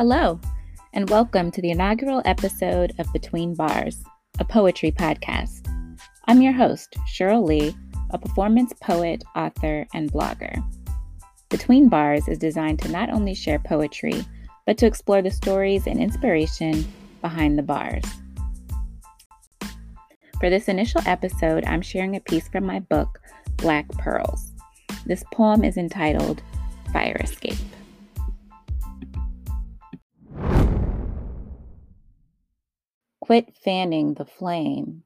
Hello, and welcome to the inaugural episode of Between Bars, a poetry podcast. I'm your host, Cheryl Lee, a performance poet, author, and blogger. Between Bars is designed to not only share poetry, but to explore the stories and inspiration behind the bars. For this initial episode, I'm sharing a piece from my book, Black Pearls. This poem is entitled Fire Escape. Quit fanning the flame.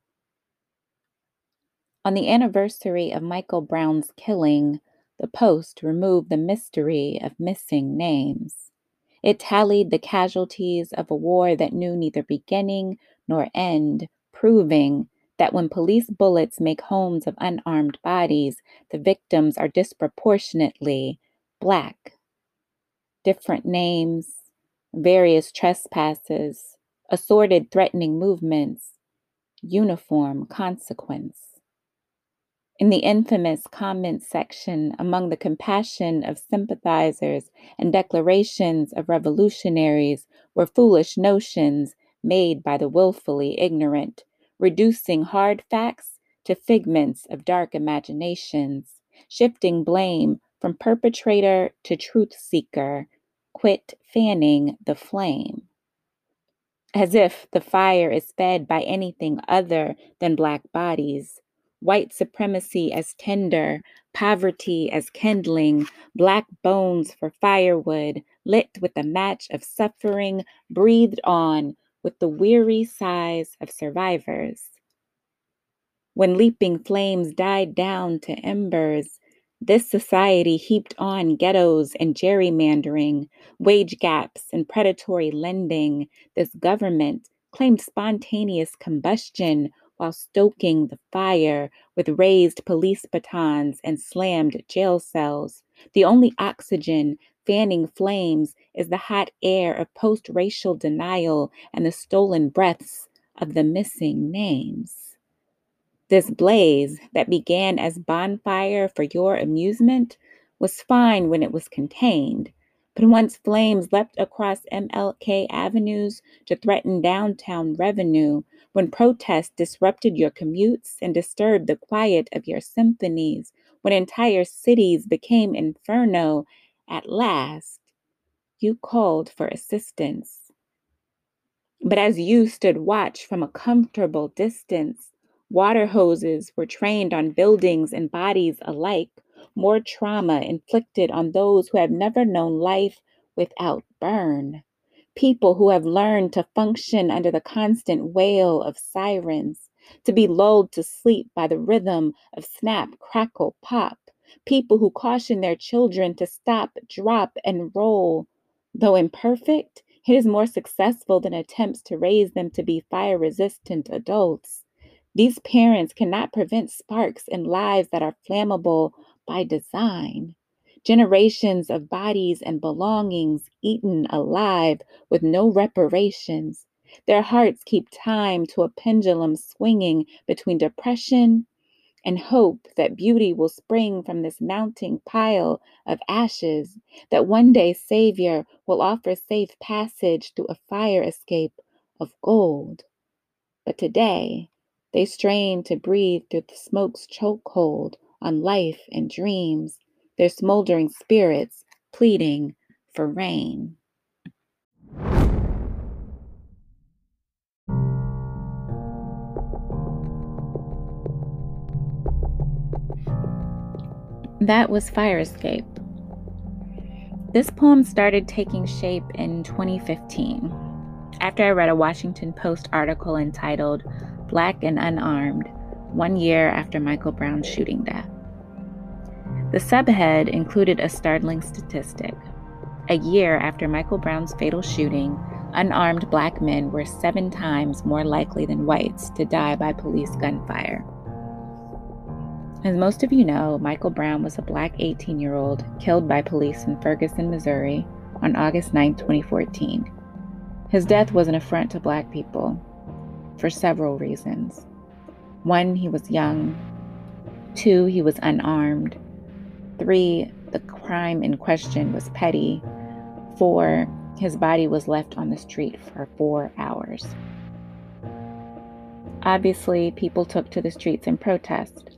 On the anniversary of Michael Brown's killing, the Post removed the mystery of missing names. It tallied the casualties of a war that knew neither beginning nor end, proving that when police bullets make homes of unarmed bodies, the victims are disproportionately black. Different names, various trespasses, assorted threatening movements, uniform consequence. In the infamous comment section, among the compassion of sympathizers and declarations of revolutionaries, were foolish notions made by the willfully ignorant, reducing hard facts to figments of dark imaginations, shifting blame from perpetrator to truth seeker. Quit fanning the flame as if the fire is fed by anything other than black bodies. White supremacy as tinder, poverty as kindling, black bones for firewood, lit with a match of suffering, breathed on with the weary sighs of survivors. When leaping flames died down to embers, this society heaped on ghettos and gerrymandering, wage gaps and predatory lending. This government claimed spontaneous combustion while stoking the fire with raised police batons and slammed jail cells. The only oxygen fanning flames is the hot air of post racial denial and the stolen breaths of the missing names. This blaze that began as bonfire for your amusement was fine when it was contained, but once flames leapt across MLK avenues to threaten downtown revenue, when protests disrupted your commutes and disturbed the quiet of your symphonies, when entire cities became inferno, at last you called for assistance. But as you stood watch from a comfortable distance, Water hoses were trained on buildings and bodies alike, more trauma inflicted on those who have never known life without burn. People who have learned to function under the constant wail of sirens, to be lulled to sleep by the rhythm of snap, crackle, pop. People who caution their children to stop, drop, and roll. Though imperfect, it is more successful than attempts to raise them to be fire resistant adults. These parents cannot prevent sparks in lives that are flammable by design. Generations of bodies and belongings eaten alive with no reparations. Their hearts keep time to a pendulum swinging between depression and hope that beauty will spring from this mounting pile of ashes, that one day Savior will offer safe passage through a fire escape of gold. But today, they strain to breathe through the smoke's chokehold on life and dreams, their smoldering spirits pleading for rain. That was Fire Escape. This poem started taking shape in 2015 after I read a Washington Post article entitled black and unarmed, one year after Michael Brown's shooting death. The subhead included a startling statistic. A year after Michael Brown's fatal shooting, unarmed black men were seven times more likely than whites to die by police gunfire. As most of you know, Michael Brown was a black 18 year old killed by police in Ferguson, Missouri on August 9, 2014. His death was an affront to black people, for several reasons. One, he was young. Two, he was unarmed. Three, the crime in question was petty. Four, His body was left on the street for four hours. Obviously, people took to the streets in protest.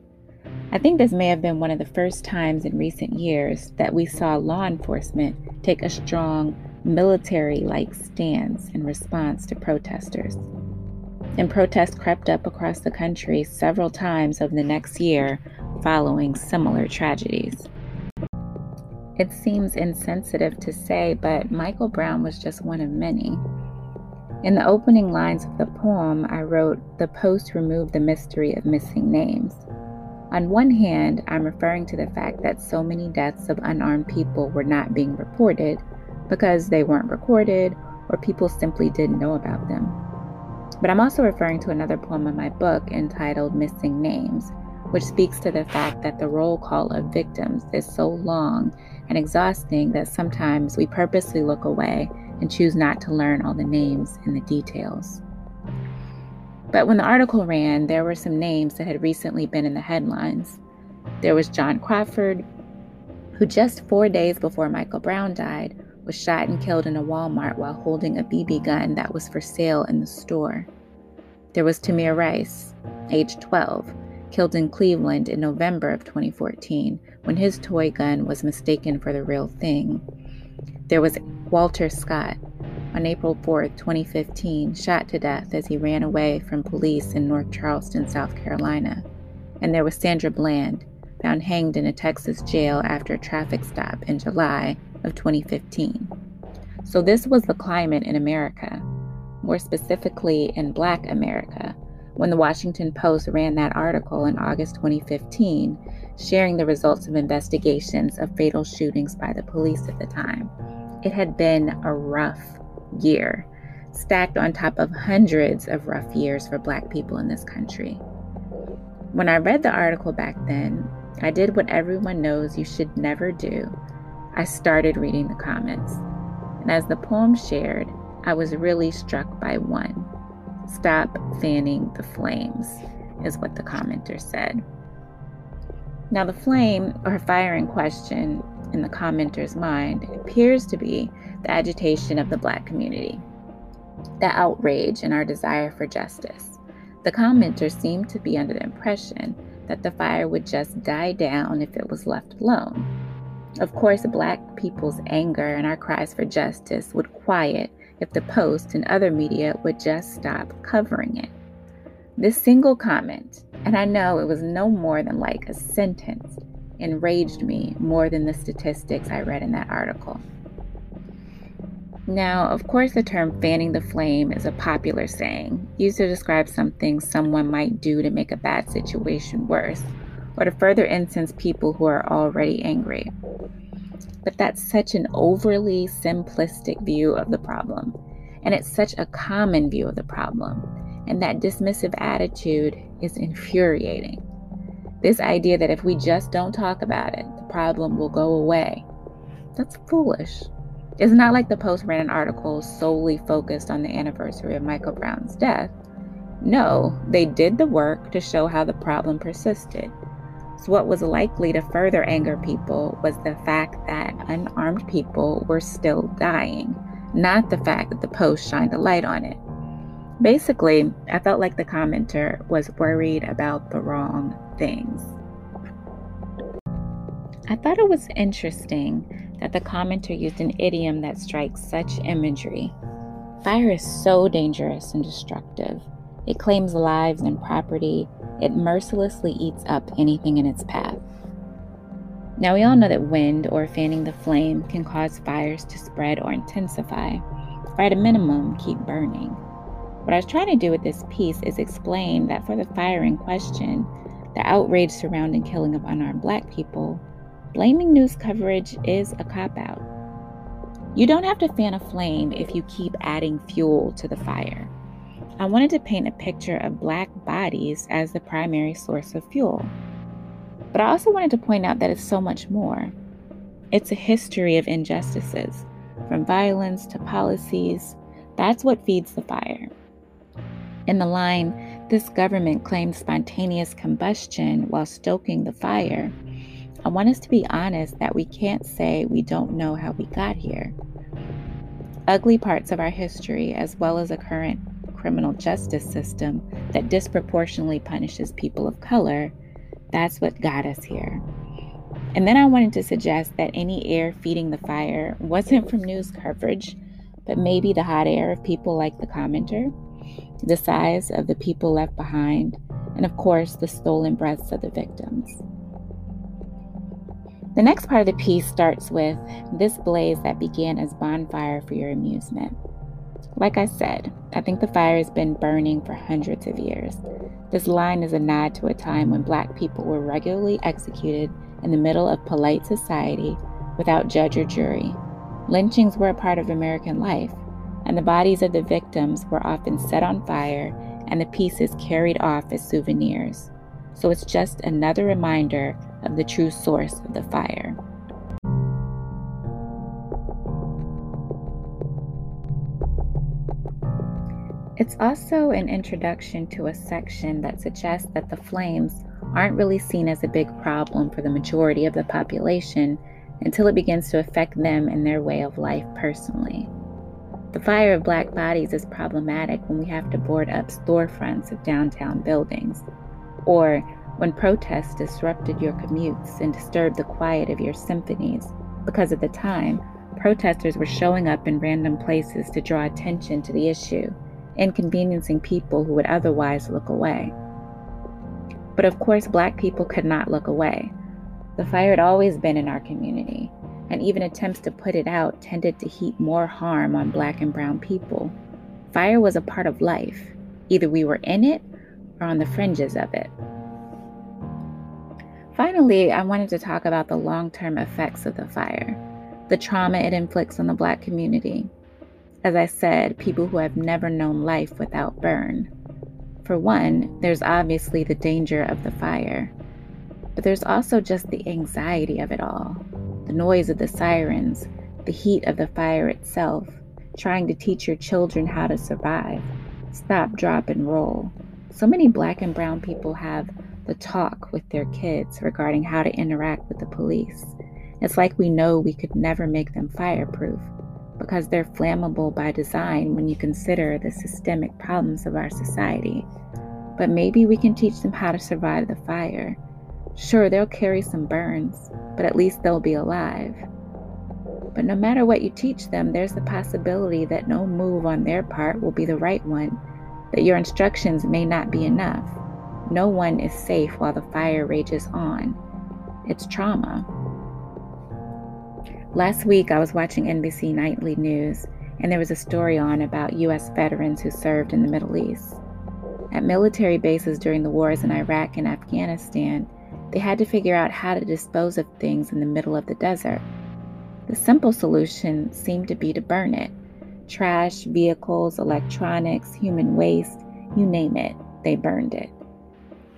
I think this may have been one of the first times in recent years that we saw law enforcement take a strong military like stance in response to protesters. And protests crept up across the country several times over the next year following similar tragedies. It seems insensitive to say, but Michael Brown was just one of many. In the opening lines of the poem, I wrote, The post removed the mystery of missing names. On one hand, I'm referring to the fact that so many deaths of unarmed people were not being reported because they weren't recorded or people simply didn't know about them. But I'm also referring to another poem in my book entitled Missing Names, which speaks to the fact that the roll call of victims is so long and exhausting that sometimes we purposely look away and choose not to learn all the names and the details. But when the article ran, there were some names that had recently been in the headlines. There was John Crawford, who just four days before Michael Brown died was shot and killed in a Walmart while holding a BB gun that was for sale in the store. There was Tamir Rice, age 12, killed in Cleveland in November of 2014 when his toy gun was mistaken for the real thing. There was Walter Scott, on April 4, 2015, shot to death as he ran away from police in North Charleston, South Carolina. And there was Sandra Bland, found hanged in a Texas jail after a traffic stop in July of 2015. So, this was the climate in America, more specifically in Black America, when the Washington Post ran that article in August 2015, sharing the results of investigations of fatal shootings by the police at the time. It had been a rough year, stacked on top of hundreds of rough years for Black people in this country. When I read the article back then, I did what everyone knows you should never do. I started reading the comments. And as the poem shared, I was really struck by one. Stop fanning the flames, is what the commenter said. Now, the flame or fire in question in the commenter's mind appears to be the agitation of the Black community, the outrage and our desire for justice. The commenter seemed to be under the impression that the fire would just die down if it was left alone. Of course, Black people's anger and our cries for justice would quiet if the Post and other media would just stop covering it. This single comment, and I know it was no more than like a sentence, enraged me more than the statistics I read in that article. Now, of course, the term fanning the flame is a popular saying, used to describe something someone might do to make a bad situation worse, or to further incense people who are already angry. But that's such an overly simplistic view of the problem, and it's such a common view of the problem, and that dismissive attitude is infuriating. This idea that if we just don't talk about it, the problem will go away. That's foolish. It's not like the Post ran an article solely focused on the anniversary of Michael Brown's death. No, they did the work to show how the problem persisted. So, what was likely to further anger people was the fact that unarmed people were still dying, not the fact that the Post shined a light on it. Basically, I felt like the commenter was worried about the wrong things. I thought it was interesting that the commenter used an idiom that strikes such imagery. Fire is so dangerous and destructive. It claims lives and property. It mercilessly eats up anything in its path. Now, we all know that wind or fanning the flame can cause fires to spread or intensify, or at a minimum, keep burning. What I was trying to do with this piece is explain that for the fire in question, the outrage surrounding killing of unarmed black people, blaming news coverage is a cop out. You don't have to fan a flame if you keep adding fuel to the fire. I wanted to paint a picture of black bodies as the primary source of fuel. But I also wanted to point out that it's so much more. It's a history of injustices, from violence to policies. That's what feeds the fire. In the line, this government claims spontaneous combustion while stoking the fire. I want us to be honest that we can't say we don't know how we got here. ugly parts of our history, as well as a current criminal justice system that disproportionately punishes people of color, that's what got us here. And then I wanted to suggest that any air feeding the fire wasn't from news coverage, but maybe the hot air of people like the commenter, the sighs of the people left behind, and of course, the stolen breaths of the victims. The next part of the piece starts with this blaze that began as bonfire for your amusement. Like I said, I think the fire has been burning for hundreds of years. This line is a nod to a time when black people were regularly executed in the middle of polite society without judge or jury. Lynchings were a part of American life, and the bodies of the victims were often set on fire and the pieces carried off as souvenirs. So it's just another reminder of the true source of the fire. It's also an introduction to a section that suggests that the flames aren't really seen as a big problem for the majority of the population until it begins to affect them and their way of life personally. The fire of black bodies is problematic when we have to board up storefronts of downtown buildings, or when protests disrupted your commutes and disturbed the quiet of your symphonies, because at the time, protesters were showing up in random places to draw attention to the issue, inconveniencing people who would otherwise look away. But of course, black people could not look away. The fire had always been in our community, and even attempts to put it out tended to heap more harm on black and brown people. Fire was a part of life. Either we were in it or on the fringes of it. Finally, I wanted to talk about the long term effects of the fire, the trauma it inflicts on the Black community. As I said, people who have never known life without burn. For one, there's obviously the danger of the fire, but there's also just the anxiety of it all the noise of the sirens, the heat of the fire itself, trying to teach your children how to survive, stop, drop, and roll. So many black and brown people have the talk with their kids regarding how to interact with the police. It's like we know we could never make them fireproof because they're flammable by design when you consider the systemic problems of our society. But maybe we can teach them how to survive the fire. Sure, they'll carry some burns, but at least they'll be alive. But no matter what you teach them, there's the possibility that no move on their part will be the right one, that your instructions may not be enough. No one is safe while the fire rages on. It's trauma. Last week, I was watching NBC Nightly News, and there was a story on about U.S. veterans who served in the Middle East. At military bases during the wars in Iraq and Afghanistan, they had to figure out how to dispose of things in the middle of the desert. The simple solution seemed to be to burn it trash, vehicles, electronics, human waste, you name it, they burned it.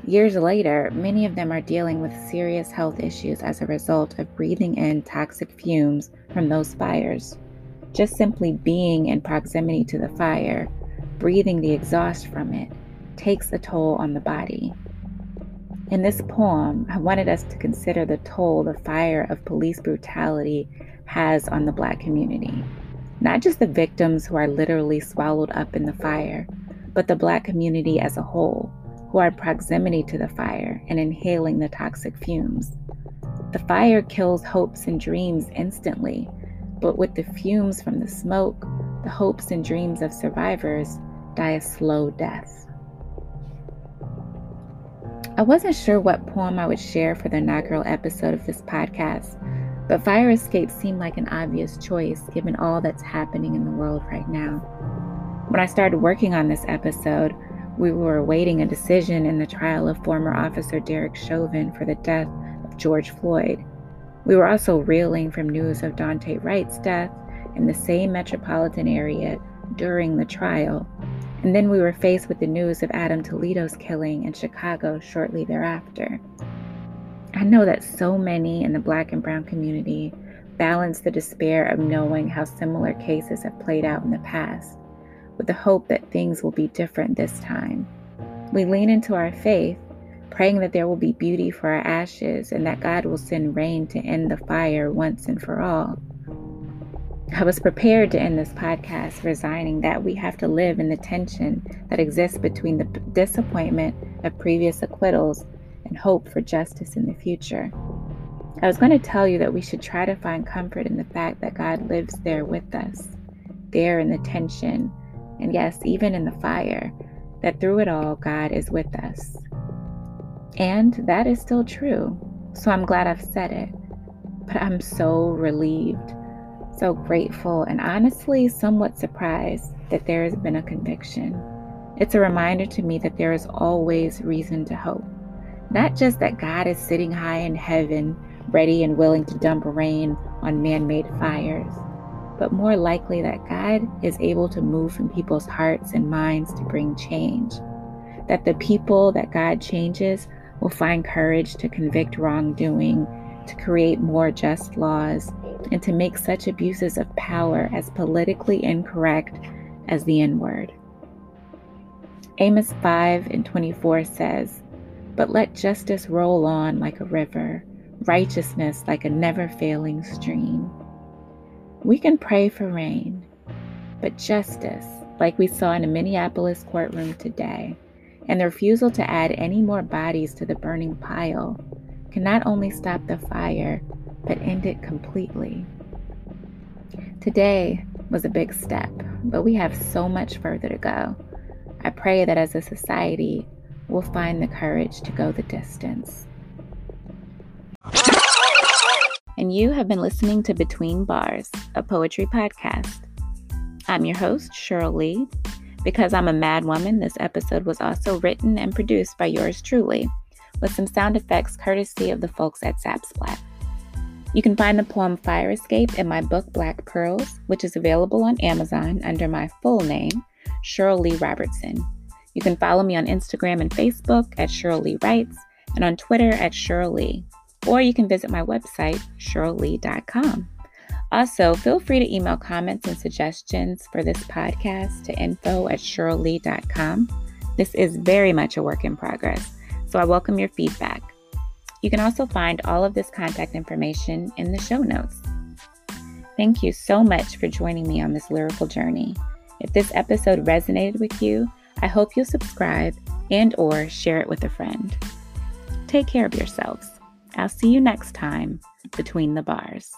Years later, many of them are dealing with serious health issues as a result of breathing in toxic fumes from those fires. Just simply being in proximity to the fire, breathing the exhaust from it, takes a toll on the body. In this poem, I wanted us to consider the toll the fire of police brutality has on the Black community. Not just the victims who are literally swallowed up in the fire, but the Black community as a whole who are proximity to the fire and inhaling the toxic fumes. The fire kills hopes and dreams instantly, but with the fumes from the smoke, the hopes and dreams of survivors die a slow death. I wasn't sure what poem I would share for the inaugural episode of this podcast, but Fire Escape seemed like an obvious choice given all that's happening in the world right now. When I started working on this episode, we were awaiting a decision in the trial of former officer Derek Chauvin for the death of George Floyd. We were also reeling from news of Daunte Wright's death in the same metropolitan area during the trial. And then we were faced with the news of Adam Toledo's killing in Chicago shortly thereafter. I know that so many in the black and brown community balance the despair of knowing how similar cases have played out in the past with the hope that things will be different this time. We lean into our faith, praying that there will be beauty for our ashes and that God will send rain to end the fire once and for all. I was prepared to end this podcast resigning that we have to live in the tension that exists between the disappointment of previous acquittals and hope for justice in the future. I was going to tell you that we should try to find comfort in the fact that God lives there with us, there in the tension, and yes, even in the fire, that through it all, God is with us. And that is still true. So I'm glad I've said it. But I'm so relieved, so grateful, and honestly somewhat surprised that there has been a conviction. It's a reminder to me that there is always reason to hope. Not just that God is sitting high in heaven, ready and willing to dump rain on man made fires, but more likely that God is able to move in people's hearts and minds to bring change. That the people that God changes will find courage to convict wrongdoing, to create more just laws, and to make such abuses of power as politically incorrect as the N word. Amos 5 and 24 says, But let justice roll on like a river, righteousness like a never failing stream. We can pray for rain, but justice, like we saw in a Minneapolis courtroom today, and the refusal to add any more bodies to the burning pile, can not only stop the fire, but end it completely. Today was a big step, but we have so much further to go. I pray that as a society, we'll find the courage to go the distance. And you have been listening to Between Bars, a poetry podcast. I'm your host, Cheryl Lee. Because I'm a mad woman, this episode was also written and produced by yours truly, with some sound effects courtesy of the folks at Zapsplat. You can find the poem Fire Escape in my book Black Pearls, which is available on Amazon under my full name, Cheryl Lee Robertson. You can follow me on Instagram and Facebook at Cheryl Lee Writes and on Twitter at Cheryl Lee. Or you can visit my website, CherylLee.com. Also, feel free to email comments and suggestions for this podcast to info at CherylLee.com. This is very much a work in progress, so I welcome your feedback. You can also find all of this contact information in the show notes. Thank you so much for joining me on this lyrical journey. If this episode resonated with you, I hope you'll subscribe and or share it with a friend. Take care of yourselves. I'll see you next time between the bars.